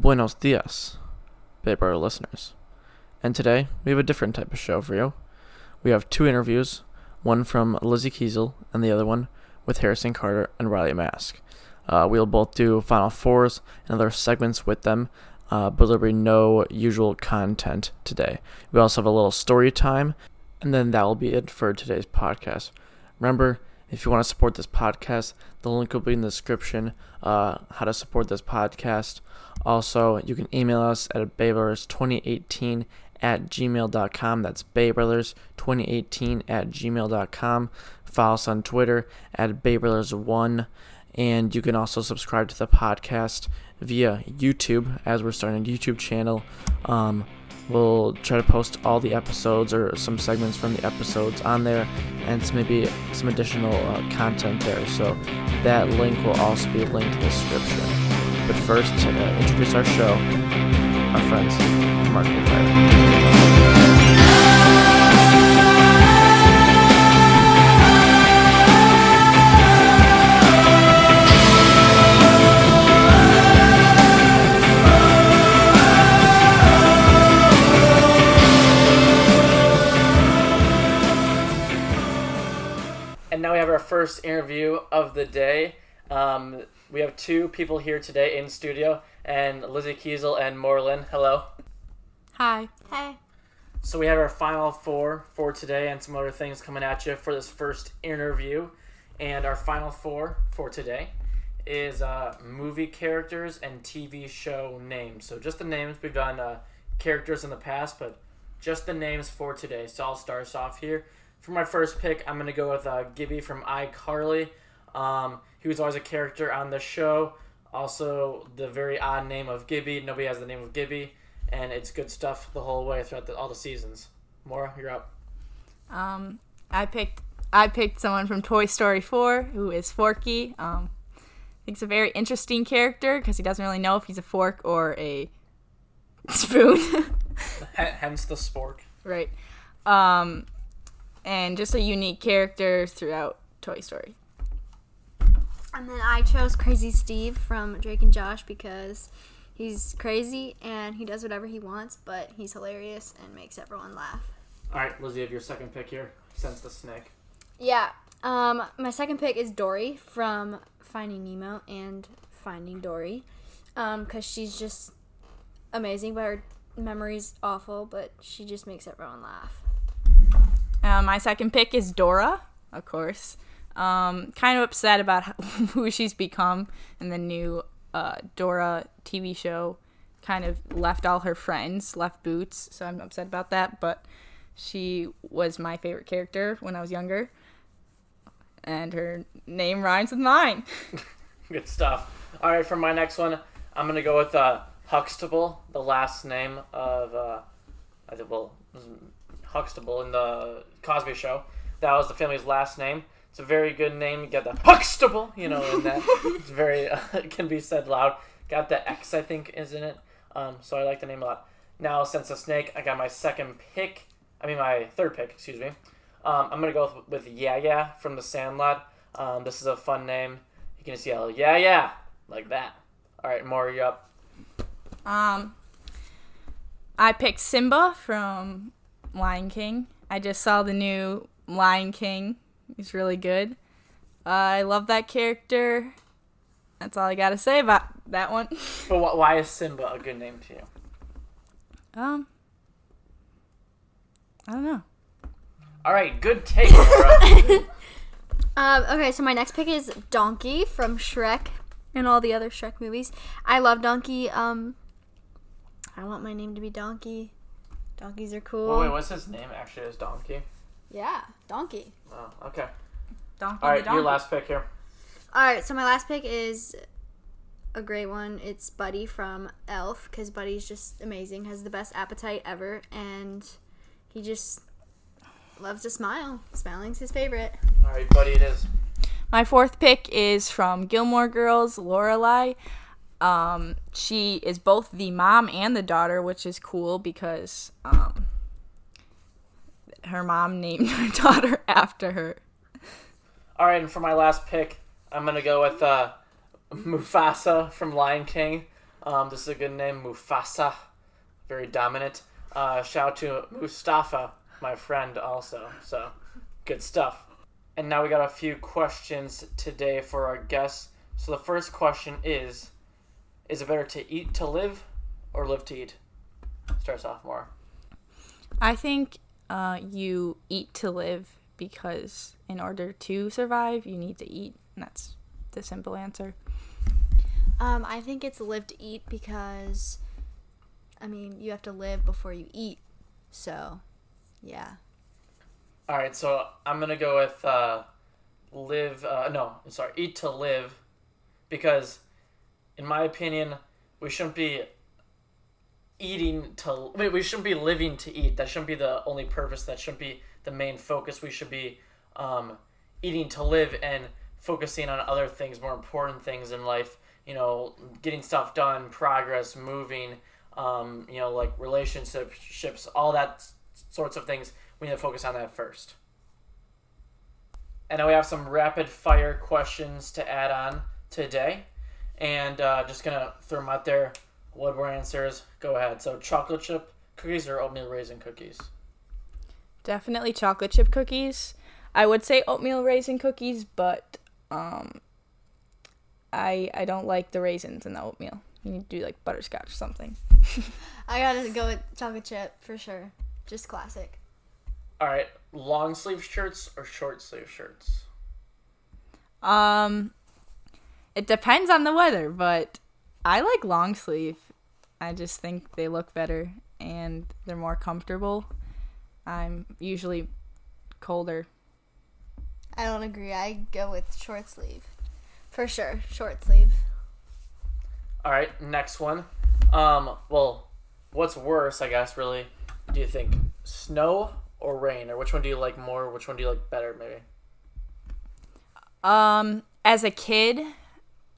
Buenos dias, Brother listeners. And today we have a different type of show for you. We have two interviews, one from Lizzie Kuesel and the other one with Harrison Carter and Riley Maszk. Uh, we'll both do Final Fours and other segments with them, uh, but there'll be no usual content today. We also have a little story time, and then that will be it for today's podcast. Remember, if you want to support this podcast, the link will be in the description. Uh, how to support this podcast. Also, you can email us at baybrothers2018 at gmail.com. That's baybrothers2018 at gmail.com. Follow us on Twitter at baybrothers1. And you can also subscribe to the podcast via YouTube as we're starting a YouTube channel. Um, we'll try to post all the episodes or some segments from the episodes on there and some, maybe some additional uh, content there. So that link will also be linked in the description. But first, to uh, introduce our show, our friends from Marketing Fire. First interview of the day. Um, we have two people here today in studio, and Lizzie Kuesel and Maura Linn. Hello. Hi. Hey. So we have our final four for today, and some other things coming at you for this first interview. And our final four for today is uh, movie characters and TV show names. So just the names. We've done uh, characters in the past, but just the names for today. So I'll start us off here. For my first pick, I'm going to go with uh, Gibby from iCarly. Um, he was always a character on the show. Also, the very odd name of Gibby. Nobody has the name of Gibby. And it's good stuff the whole way throughout the, all the seasons. Maura, you're up. Um, I picked I picked someone from Toy Story 4 who is Forky. Um, I think it's a very interesting character because he doesn't really know if he's a fork or a spoon. H- hence the spork. right. Um, and just a unique character throughout Toy Story. And then I chose Crazy Steve from Drake and Josh because he's crazy and he does whatever he wants, but he's hilarious and makes everyone laugh. All right, Lizzie, you have your second pick here. Sense the snake. Yeah. Um, my second pick is Dory from Finding Nemo and Finding Dory, um, because she's just amazing. But her memory's awful, but she just makes everyone laugh. Uh, my second pick is Dora, of course. Um, kind of upset about how, who she's become in the new uh, Dora TV show. Kind of left all her friends, left Boots, so I'm upset about that. But she was my favorite character when I was younger, and her name rhymes with mine. Good stuff. All right, for my next one, I'm gonna go with uh, Huxtable, the last name of uh, I think well Huxtable in the Cosby Show. That was the family's last name. It's a very good name. You got the Huxtable, you know, in that it's very uh, it can be said loud. Got the X, I think, is in it. Um, so I like the name a lot. Now, since the snake, I got my second pick. I mean, my third pick. Excuse me. Um, I'm gonna go with, with Yeah Yeah from the Sandlot. Um, this is a fun name. You can just yell Yeah Yeah like that. All right, more you up. Um, I picked Simba from Lion King. I just saw the new Lion King. He's really good. Uh, I love that character. That's all I gotta say about that one. But wh- why is Simba a good name to you? Um, I don't know. All right, good take. Laura. Um, okay, so my next pick is Donkey from Shrek and all the other Shrek movies. I love Donkey. Um, I want my name to be Donkey. Donkeys are cool. well, wait, what's his name? Actually, is Donkey. Yeah, Donkey. Oh, okay. Donkey All right, donkey. your last pick here. All right, so my last pick is a great one. It's Buddy from Elf because Buddy's just amazing, has the best appetite ever, and he just loves to smile. Smiling's his favorite. All right, buddy, it is. My fourth pick is from Gilmore Girls, Lorelai. Um, she is both the mom and the daughter, which is cool because um, her mom named her daughter after her. All right, and for my last pick, I'm gonna go with uh, Mufasa from Lion King. Um, this is a good name, Mufasa. Very dominant. Uh, shout out to Mustafa, my friend, also. So, good stuff. And now we got a few questions today for our guests. So the first question is: Is it better to eat to live, or live to eat? Start sophomore. I think uh, you eat to live because in order to survive, you need to eat. And that's the simple answer. Um, I think it's live to eat because, I mean, you have to live before you eat. So, yeah. All right, so I'm gonna go with uh, live. Uh, no, I'm sorry, eat to live, because, in my opinion, we shouldn't be eating to. Wait, we shouldn't be living to eat. That shouldn't be the only purpose. That shouldn't be the main focus. We should be um, eating to live and focusing on other things, more important things in life. You know, getting stuff done, progress, moving. Um, you know, like relationships, all that sorts of things. We need to focus on that first. And now we have some rapid fire questions to add on today. And uh, just gonna throw them out there. What were answers? Go ahead. So chocolate chip cookies or oatmeal raisin cookies? Definitely chocolate chip cookies. I would say oatmeal raisin cookies, but um, I I don't like the raisins in the oatmeal. You need to do like butterscotch or something. I gotta go with chocolate chip for sure. Just classic. All right, long sleeve shirts or short sleeve shirts? Um, it depends on the weather, but I like long sleeve. I just think they look better and they're more comfortable. I'm usually colder. I don't agree. I go with short sleeve. For sure, short sleeve. All right, next one. Um, well, what's worse, I guess, really? Do you think snow or rain, or which one do you like more? Which one do you like better, maybe? Um, as a kid,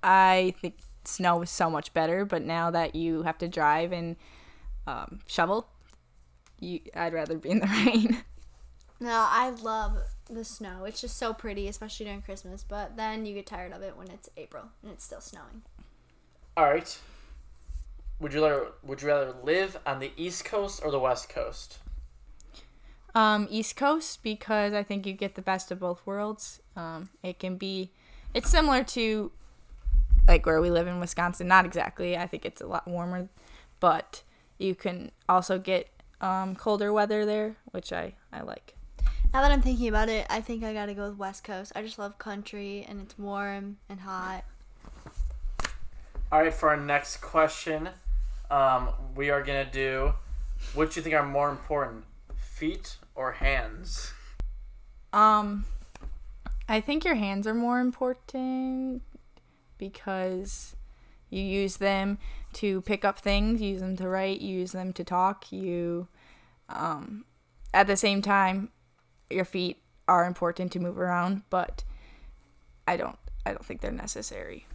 I think snow is so much better, but now that you have to drive and um, shovel, you I'd rather be in the rain. No, I love the snow. It's just so pretty, especially during Christmas. But then you get tired of it when it's April and it's still snowing. All right. Would you rather Would you rather live on the East Coast or the West Coast? Um, East Coast because I think you get the best of both worlds. Um, it can be, it's similar to like where we live in Wisconsin. Not exactly. I think it's a lot warmer, but you can also get um, colder weather there, which I I like. Now that I'm thinking about it, I think I gotta go with West Coast. I just love country and it's warm and hot. All right, for our next question, um, we are gonna do what do you think are more important, feet or hands? Um, I think your hands are more important because you use them to pick up things, use them to write, use them to talk. You, um, at the same time, your feet are important to move around, but I don't. I don't think they're necessary.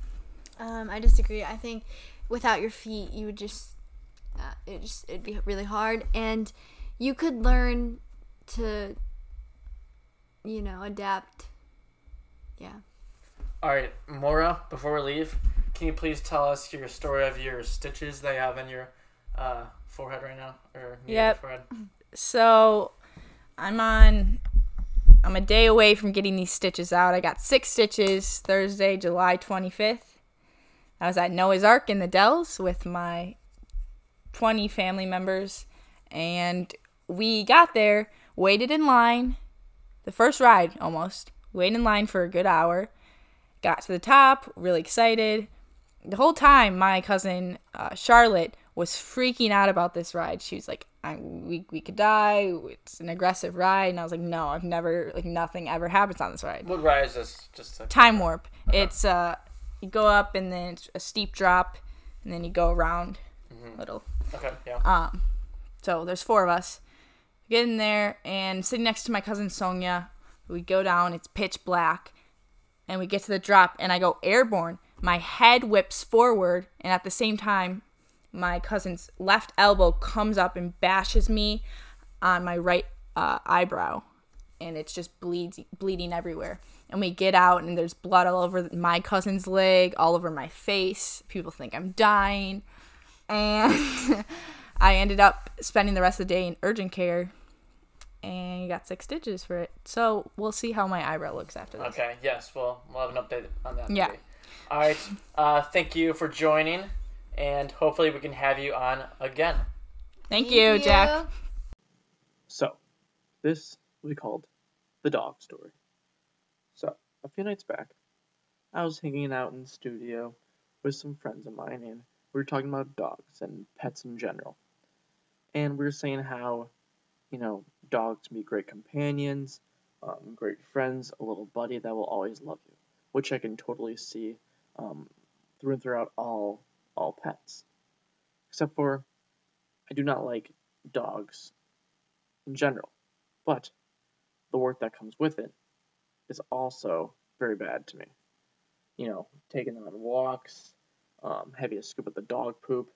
Um, I disagree. I think without your feet, you would just uh, it just it'd be really hard, and you could learn to, you know, adapt. Yeah. All right, Maura. Before we leave, can you please tell us your story of your stitches they have in your uh, forehead right now, or Yep. forehead? So I'm on I'm a day away from getting these stitches out. I got six stitches Thursday, July 25th. I was at Noah's Ark in the Dells with my 20 family members and we got there, waited in line, the first ride almost, waited in line for a good hour, got to the top, really excited. The whole time, my cousin uh, Charlotte was freaking out about this ride. She was like, we, we could die. It's an aggressive ride. And I was like, no, I've never, like, nothing ever happens on this ride. What ride is this? Just to, Time warp. It's, uh, you go up and then it's a steep drop and then you go around little okay, yeah. um, so there's four of us. Get in there and sitting next to my cousin Sonia. We go down. It's pitch black, and we get to the drop, and I go airborne. My head whips forward, and at the same time, my cousin's left elbow comes up and bashes me on my right uh, eyebrow, and it's just bleeds bleeding everywhere. And we get out, and there's blood all over my cousin's leg, all over my face. People think I'm dying. and I ended up spending the rest of the day in urgent care, and you got six stitches for it. So we'll see how my eyebrow looks after this. Okay. Yes. Well, we'll have an update on that. Yeah. today. All right. Uh, thank you for joining, and hopefully we can have you on again. Thank, you, Jack. So, this we called the dog story. So, a few nights back, I was hanging out in the studio with some friends of mine, and we were talking about dogs and pets in general. And we were saying how, you know, dogs can be great companions, um, great friends, a little buddy that will always love you, which I can totally see um, through and throughout all all pets, except for I do not like dogs in general. But the work that comes with it is also very bad to me. You know, taking them on walks, um, having to scoop up the dog poop.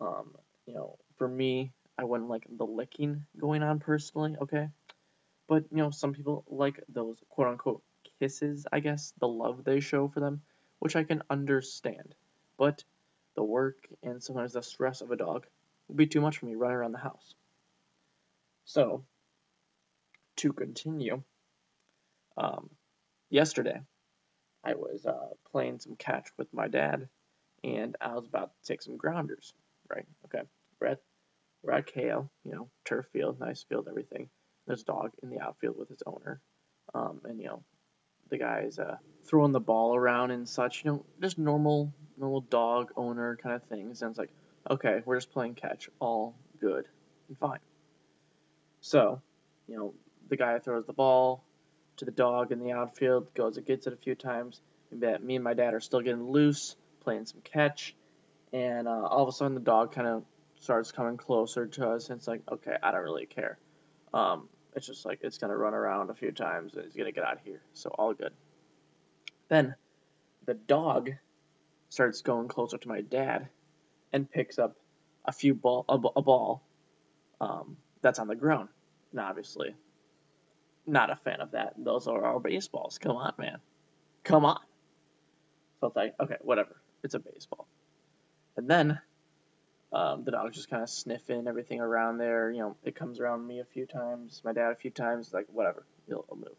Um, you know, for me, I wouldn't like the licking going on personally, okay? But, you know, some people like those quote unquote kisses, I guess, the love they show for them, which I can understand. But the work and sometimes the stress of a dog would be too much for me running around the house. So, to continue, um, yesterday I was uh, playing some catch with my dad, and I was about to take some grounders. Right? Okay. We're at at KO, you know, turf field, nice field, everything. There's a dog in the outfield with his owner, um, and you know, the guy's uh, throwing the ball around and such. You know, just normal normal dog owner kind of things. And it's like, okay, we're just playing catch, all good and fine. So, you know, the guy throws the ball to the dog in the outfield, goes and gets it a few times. And me and my dad are still getting loose, playing some catch, and uh, all of a sudden the dog kind of starts coming closer to us. And it's like, okay, I don't really care. Um, it's just like it's gonna run around a few times and it's gonna get out of here. So all good. Then the dog starts going closer to my dad and picks up a few ball a, a ball um, that's on the ground. And obviously, not a fan of that. Those are our baseballs. Come on, man. Come on. So it's like, okay, whatever. It's a baseball. And then um, the dog's just kind of sniffing everything around there. You know, it comes around me a few times, my dad a few times. Like, whatever. He'll, he'll move.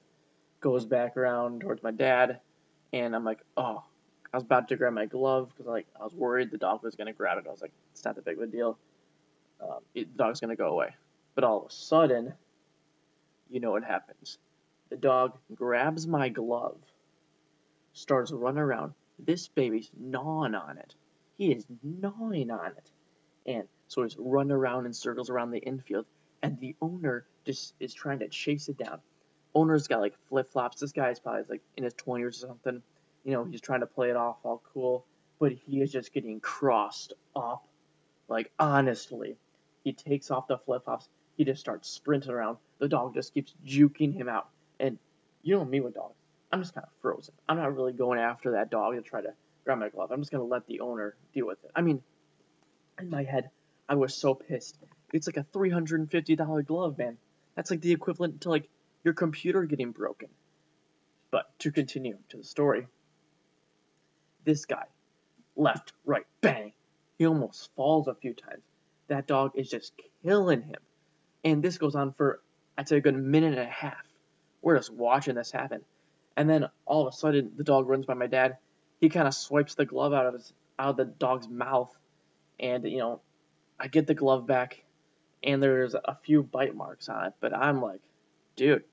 Goes back around towards my dad, and I'm like, oh. I was about to grab my glove because like I was worried the dog was gonna grab it. I was like, it's not that big of a deal. Um, it, the dog's gonna go away. But all of a sudden, you know what happens. The dog grabs my glove, starts running around. This baby's gnawing on it. He is gnawing on it. And so he's running around in circles around the infield, and the owner just is trying to chase it down. Owner's got like flip flops. This guy's probably like in his 20s or something. You know, he's trying to play it off all cool, but he is just getting crossed up. Like, honestly, he takes off the flip flops. He just starts sprinting around. The dog just keeps juking him out. And you know me with dogs. I'm just kind of frozen. I'm not really going after that dog to try to grab my glove. I'm just going to let the owner deal with it. I mean, in my head, I was so pissed. It's like a $350 glove, man. That's like the equivalent to like your computer getting broken. But to continue to the story, this guy, left, right, bang. He almost falls a few times. That dog is just killing him. And this goes on for, I'd say, a good minute and a half. We're just watching this happen. And then all of a sudden, the dog runs by my dad. He kind of swipes the glove out of his, out of the dog's mouth. And, you know, I get the glove back, and there's a few bite marks on it. But I'm like, dude,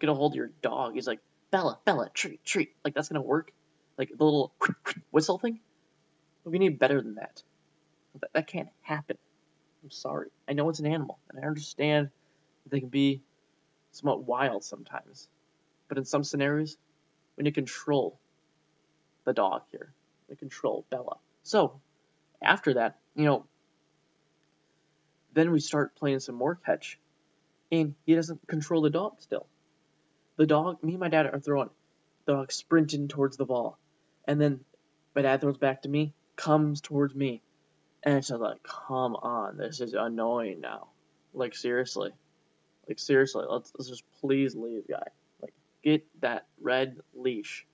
get a hold of your dog. He's like, Bella, Bella, treat, treat. Like, that's to work? Like, the little whistle thing? We need better than that. that. That can't happen. I'm sorry. I know it's an animal, and I understand they can be somewhat wild sometimes. But in some scenarios, we need to control the dog here. We control Bella. So, after that, you know, then we start playing some more catch, and he doesn't control the dog still. The dog, me and my dad are throwing, the dog sprinting towards the ball, and then my dad throws back to me, comes towards me, and it's just like, come on, this is annoying now. Like seriously, like seriously, let's let's just please leave, guy. Like get that red leash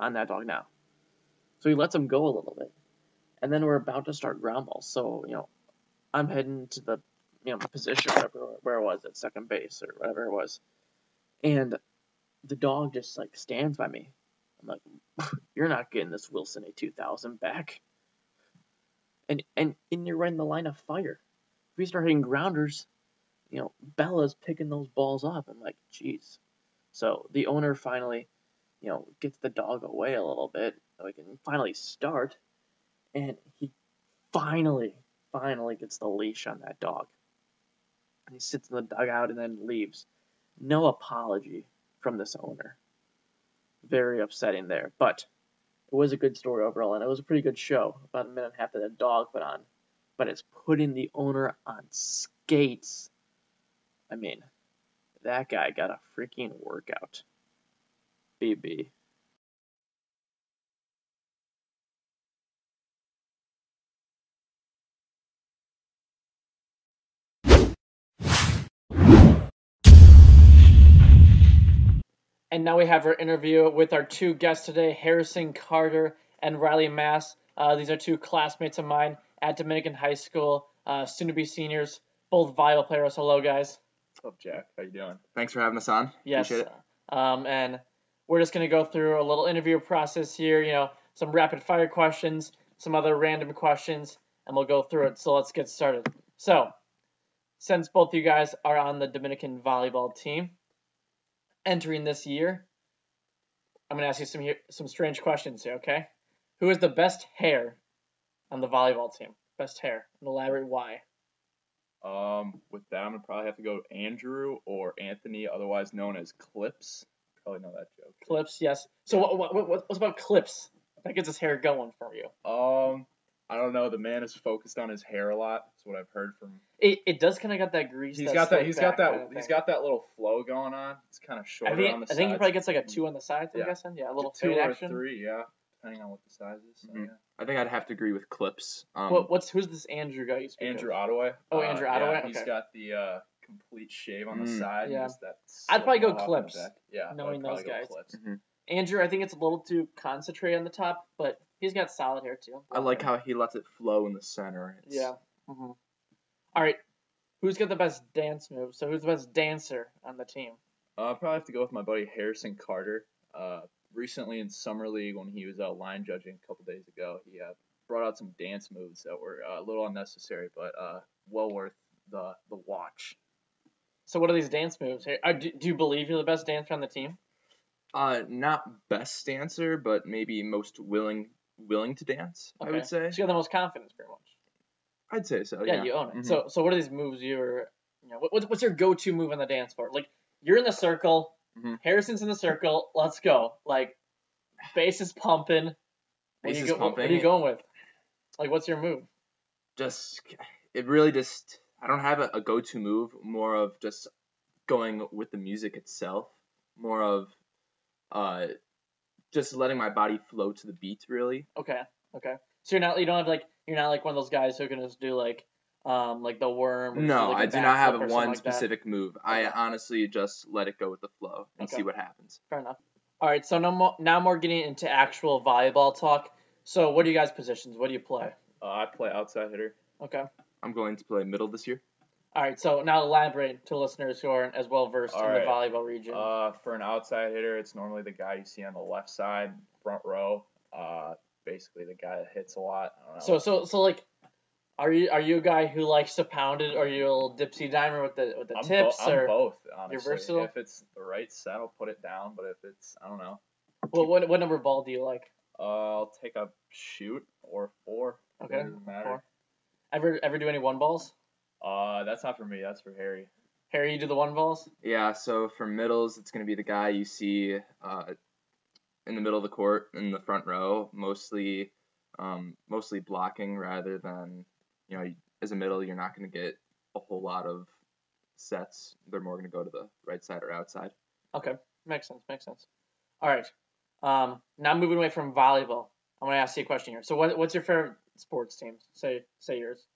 on that dog now. So he lets him go a little bit, and then we're about to start ground balls. So you know, I'm heading to the you know position wherever where it was at second base or whatever it was, and the dog just like stands by me. I'm like, you're not getting this Wilson A2000 back. And and and you're right in the line of fire. If we start hitting grounders, you know, Bella's picking those balls up. I'm like, jeez. So the owner finally, you know, gets the dog away a little bit so he can finally start. And he finally, finally gets the leash on that dog. And he sits in the dugout and then leaves. No apology from this owner. Very upsetting there. But it was a good story overall, and it was a pretty good show. About a minute and a half that the dog put on. But it's putting the owner on skates. I mean, that guy got a freaking workout. BB. And now we have our interview with our two guests today, Harrison Carter and Riley Maszk. Uh, these are two classmates of mine at Dominican High School, uh, soon to be seniors, both volleyball players. Hello, guys. What's up, Jack? How you doing? Thanks for having us on. Yes. Appreciate it. Um, and we're just going to go through a little interview process here, you know, some rapid fire questions, some other random questions, and we'll go through it. So let's get started. So, since both you guys are on the Dominican volleyball team, entering this year, I'm going to ask you some some strange questions here, okay? Who has the best hair on the volleyball team? Best hair. And elaborate why. Um, with that, I'm gonna probably have to go Andrew or Anthony, otherwise known as Clips. Probably know that joke. Clips, yes. So what what what what's about clips? That gets his hair going for you. Um, I don't know. The man is focused on his hair a lot. That's what I've heard from. It, it does kind of got that grease. He's got that. He's got that. kinda He's thing. got that little flow going on. It's kind of short I think, on the side. I think he probably gets like a two on the sides. I'm Yeah. guessing. Yeah, a little two fade or action. three, yeah, depending on what the size is. So, Mhm. yeah. I think I'd have to agree with Clips. Um, What, what's who's this Andrew guy? You speak of? Andrew Ottaway. Oh, Uh, Andrew yeah, Ottaway? He's Okay. got the uh, complete shave on the Mm. side. and Yeah. that I'd probably go slick mohawk in the Clips, back. Yeah, I'd knowing probably those go guys. Clips. Andrew, I think it's a little too concentrated on the top, but he's got solid hair too. I like how he lets it flow in the center. It's, Yeah. hmm All right. Who's got the best dance move? So who's the best dancer on the team? Uh, I'd probably have to go with my buddy Harrison Carter. Uh, recently in summer league, when he was out line judging a couple days ago, he uh, brought out some dance moves that were uh, a little unnecessary, but uh, well worth the the watch. So what are these dance moves? Hey, uh, do, do you believe you're the best dancer on the team? Uh, not best dancer, but maybe most willing willing to dance. I would say. You have the most confidence, pretty much. I'd say so. yeah, Yeah. you own it. Mhm. So, so what are these moves you're, you know, what, what's- what's your go-to move on the dance floor? Like, you're in the circle, Mhm. Harrison's in the circle, let's go. Like, bass is pumping. What, Bass are you is go- what- what are you going with? Like, what's your move? Just it really just I don't have a, a go to move. More of just going with the music itself. More of uh, just letting my body flow to the beat. Really. Okay, okay. So you're not, you don't have like, you're not like one of those guys who can just do like, um, like the worm. or just No, like, a I do not have one something like that. specific move. I honestly just let it go with the flow and Okay. see what happens. Fair enough. All right, so no more, now more getting into actual volleyball talk. So what are you guys' positions? What do you play? Uh, I play outside hitter. Okay. I'm going to play middle this year. All right, so now elaborate to listeners who aren't as well versed in right. the volleyball region. Uh, for an outside hitter, it's normally the guy you see on the left side, front row. Uh, basically the guy that hits a lot. I don't know. So so so like, are you are you a guy who likes to pound it, or you a little dipsy dimer with the with the I'm, bo- tips, I'm or both. Honestly, versatile? If it's the right set, I'll put it down. But if it's, I don't know. what, what what number ball do you like? Uh, I'll take a shoot or four. Okay, Doesn't matter. four. Ever ever do any one balls? Uh, that's not for me. That's for Harry. Harry, you do the one balls. Yeah, so for middles, it's going to be the guy you see uh, in the middle of the court in the front row, mostly um, mostly blocking rather than you know as a middle you're not going to get a whole lot of sets. They're more going to go to the right side or outside. Okay, makes sense. Makes sense. All right. Um, now moving away from volleyball, I'm gonna ask you a question here. So what what's your favorite sports team? Say say yours.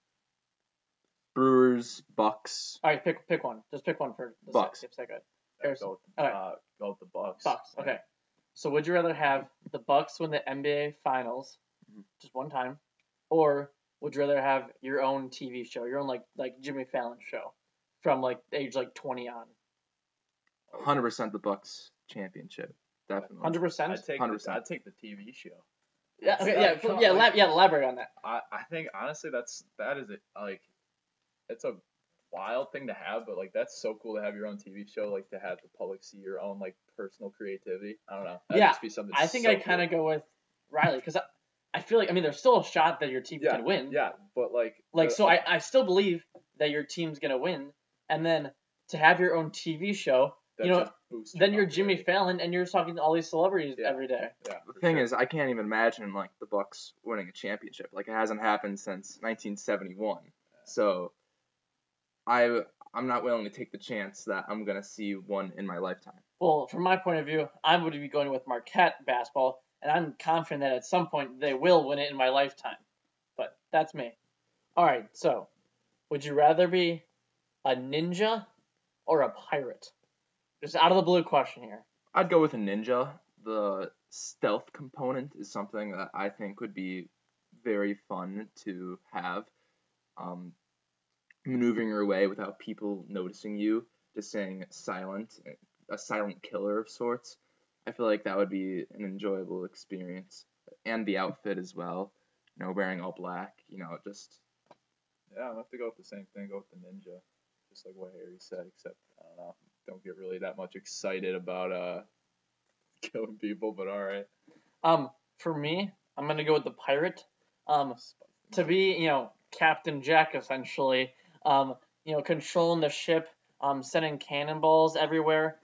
Brewers, Bucks. All right, pick pick one. Just pick one for the Bucks. sake- sake of it. Yeah, go with, Okay. uh, go with the Bucks. Bucks. Okay. So would you rather have the Bucks win the NBA Finals Mhm. just one time, or would you rather have your own TV show, your own like like Jimmy Fallon show, from like age like twenty on? 100% the Bucks championship. Definitely. Hundred percent. I'd take 100%. the, I'd take the TV show. Yeah, okay, yeah, come on, yeah, like- lab, yeah. Elaborate on that. I, I think honestly that's that is it like it's a wild thing to have, but like that's so cool to have your own TV show, like to have the public see your own like personal creativity. I don't know. That'd Yeah, just be something. I think so I kind of cool. go with Riley because I, I feel like I mean there's still a shot that your team yeah, can win. Yeah, but like Like the- so, I, I still believe that your team's gonna win, and then to have your own TV show, you know, then you're Jimmy popularity. Fallon and you're talking to all these celebrities Yeah. every day. Yeah, The thing sure. is, I can't even imagine like the Bucks winning a championship. Like it hasn't happened since 1971. So I I'm not willing to take the chance that I'm gonna see one in my lifetime. Well, from my point of view, I'm going to be going with Marquette basketball, and I'm confident that at some point they will win it in my lifetime. But that's me. All right, so would you rather be a ninja or a pirate? Just out of the blue question here. I'd go with a ninja. The stealth component is something that I think would be very fun to have. Um, maneuvering your way without people noticing you, just saying silent, a silent killer of sorts. I feel like that would be an enjoyable experience, and the outfit as well. You know, wearing all black. You know, just Yeah, I'm have to go with the same thing. Go with the ninja, just like what Harry said. Except I don't know, don't get really that much excited about uh killing people. But all right. Um, for me, I'm gonna go with the pirate. Um, to be, you know, Captain Jack essentially. Um, you know, controlling the ship, um, sending cannonballs everywhere.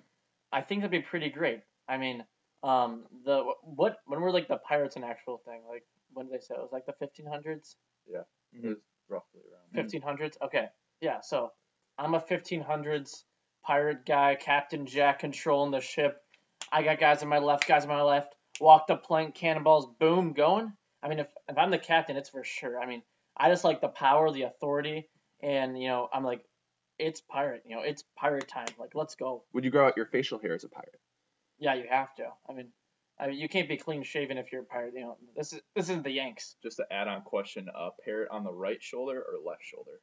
I think that'd be pretty great. I mean, um, the what when were like the pirates an actual thing? Like when did they say it was like the 1500s? It was roughly around. 1500s. Okay, yeah. So I'm a 1500s pirate guy, Captain Jack, controlling the ship. I got guys on my left, guys on my left. Walk the plank, cannonballs, boom, going. I mean, if if I'm the captain, it's for sure. I mean, I just like the power, the authority, and you know, I'm like, it's pirate. You know, it's pirate time. Like, let's go. would you grow out your facial hair as a pirate? Yeah, you have to. I mean, I mean, you can't be clean shaven if you're a pirate. You know, this is this isn't the Yanks. Just to add on question, uh, parrot on the right shoulder or left shoulder?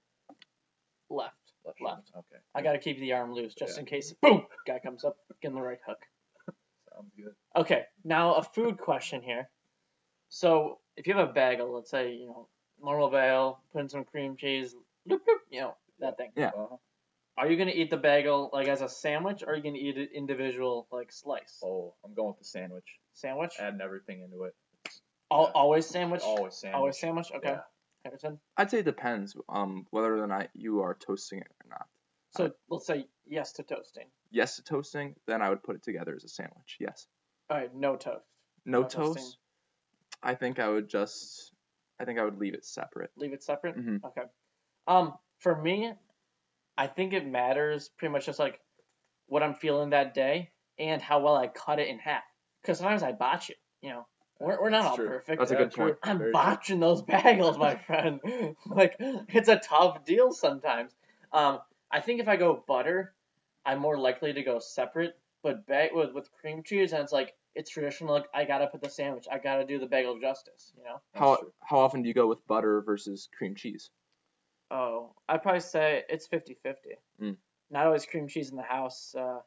Left. Left. Left. Okay. I gotta keep the arm loose just Yeah. in case. Boom! Guy comes up, get in the right hook. Sounds good. Okay, now a food question here. So if you have a bagel, let's say you know normal bagel, put in some cream cheese, bloop, bloop, you know that thing. Yeah. Uh-huh. Are you gonna eat the bagel like as a sandwich, or are you gonna eat it individual like slice? Oh, I'm going with the sandwich. Sandwich? Adding everything into it. Al- yeah. always sandwich. Always sandwich. Always sandwich. Okay. Yeah. Harrison. I'd say it depends um, whether or not you are toasting it or not. So let's say yes to toasting. Yes to toasting, then I would put it together as a sandwich. Yes. All right, no toast. No, No toasting. toast. I think I would just. I think I would leave it separate. Leave it separate. Mhm. Okay. Um, for me, I think it matters pretty much just like what I'm feeling that day and how well I cut it in half. Because sometimes I botch it. You know, we're, we're not That's all true. perfect. That's a good point. I'm Very true. botching those bagels, my friend. like it's a tough deal sometimes. Um, I think if I go butter, I'm more likely to go separate. But bag with with cream cheese, and it's like it's traditional. Like I gotta put the sandwich. I gotta do the bagel justice. You know. How how often do you go with butter versus cream cheese? Oh, I'd probably say it's 50-50. Mm. Not always cream cheese in the house, uh,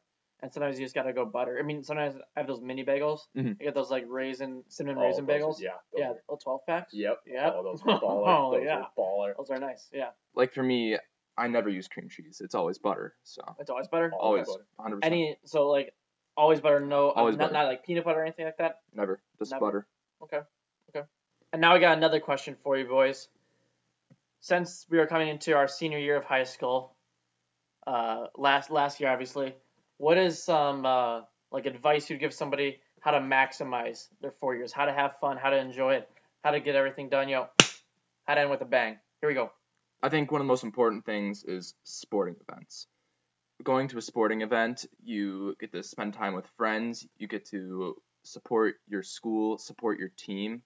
and sometimes you just gotta go butter. I mean, sometimes I have those mini bagels. Mhm. I get those like raisin, cinnamon Oh, raisin are- bagels. Yeah. yeah, are- little 12 packs. Yep. Yep. Oh, those are baller. Oh, those yeah. are baller. Those are nice. Yeah, Like for me, I never use cream cheese. It's always butter. So it's always butter. always butter. 100%. Any so like always butter, no, Always not butter. not like peanut butter or anything like that. never just Never. butter. Okay. Okay. And now I got another question for you boys. Since we are coming into our senior year of high school, uh, last last year obviously, what is some uh, like advice you'd give somebody how to maximize their four years, how to have fun, how to enjoy it, how to get everything done, yo, how to end with a bang. Here we go. I think one of the most important things is sporting events. Going to a sporting event, you get to spend time with friends, you get to support your school, support your team,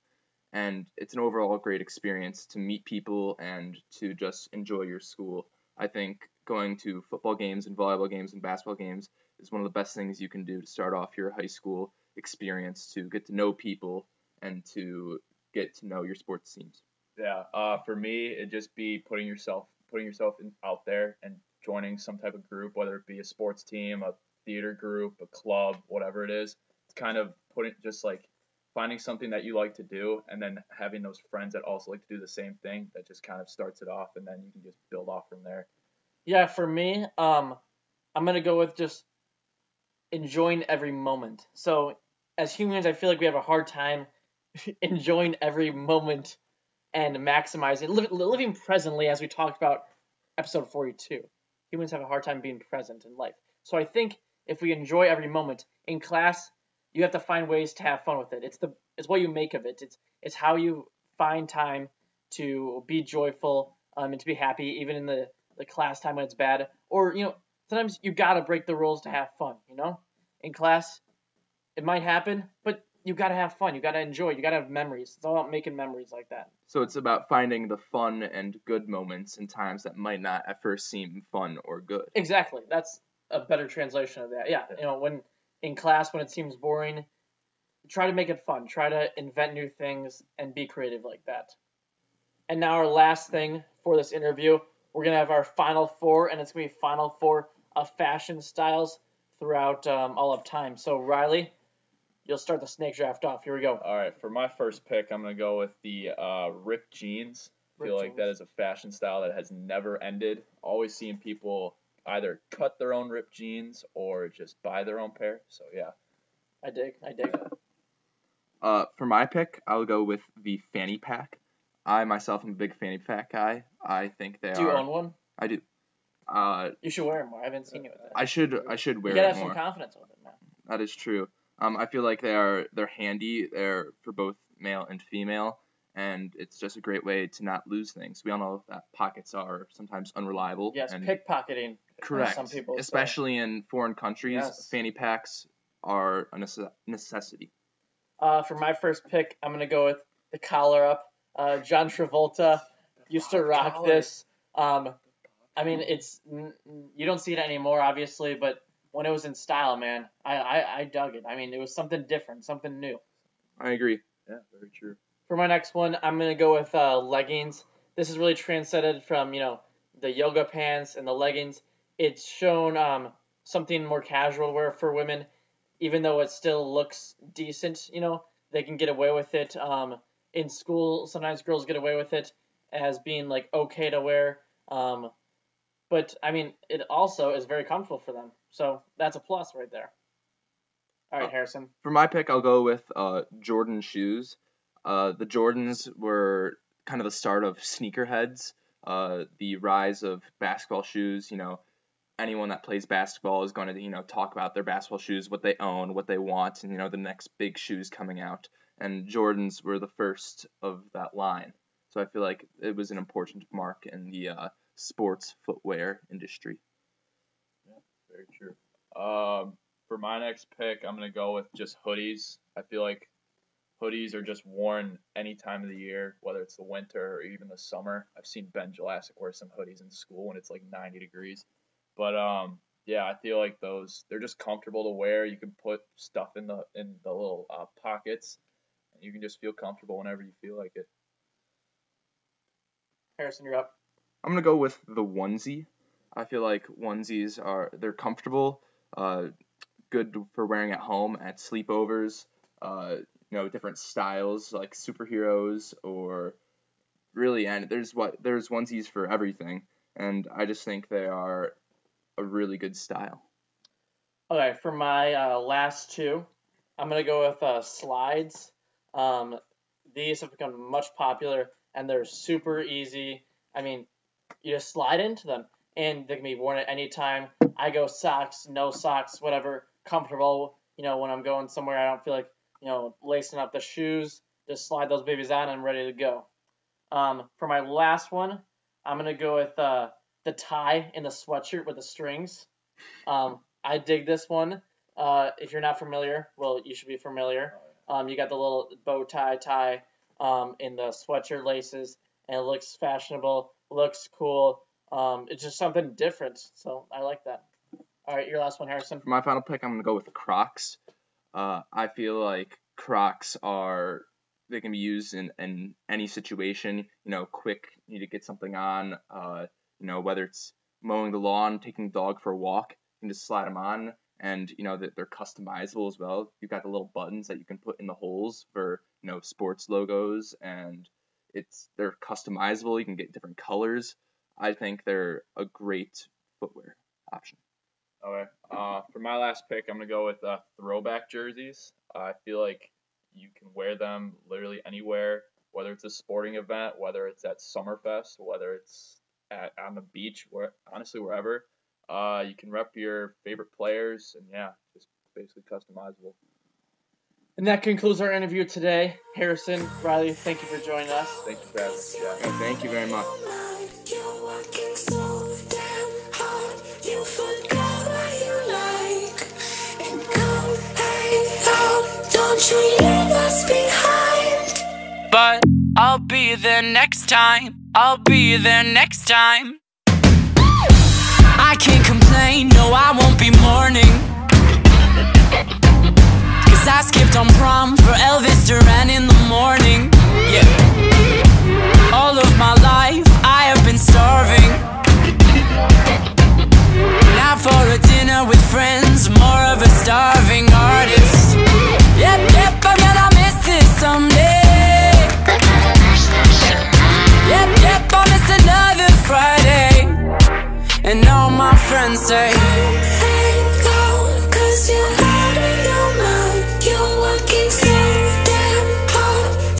and it's an overall great experience to meet people and to just enjoy your school. I think going to football games and volleyball games and basketball games is one of the best things you can do to start off your high school experience to get to know people and to get to know your sports teams. Yeah. Uh, for me, it just be putting yourself putting yourself in, out there and joining some type of group, whether it be a sports team, a theater group, a club, whatever it is. It's kind of putting just like finding something that you like to do, and then having those friends that also like to do the same thing. That just kind of starts it off, and then you can just build off from there. Yeah, for me, um, I'm gonna go with just enjoying every moment. So, as humans, I feel like we have a hard time enjoying every moment and maximizing, li- living presently, as we talked about episode 42. Humans have a hard time being present in life. So I think if we enjoy every moment in class, you have to find ways to have fun with it. It's the it's what you make of it. It's it's how you find time to be joyful um, and to be happy, even in the the class time when it's bad. Or you know, sometimes you gotta break the rules to have fun. You know, in class, it might happen, but you gotta have fun. You gotta enjoy. You gotta have memories. It's all about making memories like that. So it's about finding the fun and good moments in times that might not at first seem fun or good. Exactly. That's a better translation of that. Yeah. You know, when in class when it seems boring, try to make it fun. Try to invent new things and be creative like that. And now our last thing for this interview, we're gonna have our final four, and it's gonna be final four of fashion styles throughout um, all of time. So Riley, you'll start the snake draft off. Here we go. All right, for my first pick, I'm gonna go with the uh, ripped jeans. I feel Ripped like that is a fashion style that has never ended. Always seeing people either cut their own ripped jeans or just buy their own pair. So yeah, I dig. I dig. Uh, for my pick, I'll go with the fanny pack. I myself am a big fanny pack guy. I think they are Do you own one? I do. Uh, You should wear them more. I haven't seen you with it. I should I should wear You wear gotta it have more. some confidence with it, man. That is true. Um, I feel like they are they're handy. They're for both male and female, and it's just a great way to not lose things. We all know that pockets are sometimes unreliable. Yes, and pickpocketing. Correct. Some people say. especially in foreign countries, Yes. fanny packs are a nece- necessity. Uh, for my first pick, I'm gonna go with the collar up. Uh, John Travolta used to rock collar. this. Um, I mean, it's n- n- you don't see it anymore, obviously, but when it was in style, man, I, I, I dug it. I mean, it was something different, something new. I agree. yeah, very true. For my next one, I'm gonna go with uh, leggings. This is really transcended from you know the yoga pants and the leggings. It's shown um, something more casual wear for women, even though it still looks decent. You know, they can get away with it. Um, in school, sometimes girls get away with it as being like okay to wear. Um, but I mean, it also is very comfortable for them. So that's a plus right there. All right, Oh. Harrison. For my pick, I'll go with uh, Jordan shoes. Uh, the Jordans were kind of the start of sneakerheads, uh, the rise of basketball shoes. You know, anyone that plays basketball is going to you know talk about their basketball shoes, what they own, what they want, and you know the next big shoes coming out. And Jordans were the first of that line. So I feel like it was an important mark in the uh, sports footwear industry. Yeah, very true. Um, for my next pick, I'm gonna go with just hoodies. I feel like hoodies are just worn any time of the year, whether it's the winter or even the summer. I've seen Ben Jelassic wear some hoodies in school when it's like 90 degrees. But um, yeah, I feel like those they're just comfortable to wear. You can put stuff in the in the little uh, pockets, and you can just feel comfortable whenever you feel like it. Harrison, you're up. I'm gonna go with the onesie. I feel like onesies are they're comfortable, uh, good for wearing at home at sleepovers. Uh, you know, different styles like superheroes or really, and there's what there's onesies for everything, and I just think they are a really good style. Okay, for my uh, last two, I'm gonna go with uh, slides. Um, these have become much popular, and they're super easy. I mean, you just slide into them, and they can be worn at any time. I go socks, no socks, whatever, comfortable. You know, when I'm going somewhere, I don't feel like you know lacing up the shoes. Just slide those babies on, and I'm ready to go. Um, for my last one, I'm gonna go with uh, the tie and the sweatshirt with the strings. Um, I dig this one. Uh, if you're not familiar, well, you should be familiar. Um, you got the little bow tie tie um, in the sweatshirt laces, and it looks fashionable, looks cool. Um, it's just something different, so I like that. All right, your last one, Harrison. For my final pick, I'm gonna go with the Crocs. Uh, I feel like Crocs are they can be used in, in any situation. You know, quick, you need to get something on. Uh, you know, whether it's mowing the lawn, taking the dog for a walk, you can just slide them on, and you know that they're customizable as well. You've got the little buttons that you can put in the holes for you know sports logos, and it's they're customizable. You can get different colors. I think they're a great footwear option. Okay. Uh, for my last pick, I'm gonna go with uh, throwback jerseys. I feel like you can wear them literally anywhere, whether it's a sporting event, whether it's at Summerfest, whether it's at on the beach, where honestly wherever. Uh, you can rep your favorite players, and yeah, just basically customizable. And that concludes our interview today. Harrison, Riley, thank you for joining us. Thank you for having me. Jack. Yeah, thank you very much. You're working so damn hard. You forgot what you like. And come hang out. Don't you leave us behind. But I'll be there next time. I'll be there next time. I can't complain, no, I won't be mourning. Cause I skipped on prom for Elvis Duran in the morning. Yeah. All of my life, I have been starving. Not for a dinner with friends, more of a starving artist. Yep, yep, I'm gonna miss this someday. Yep, yep, I'll miss another Friday. And all my friends say,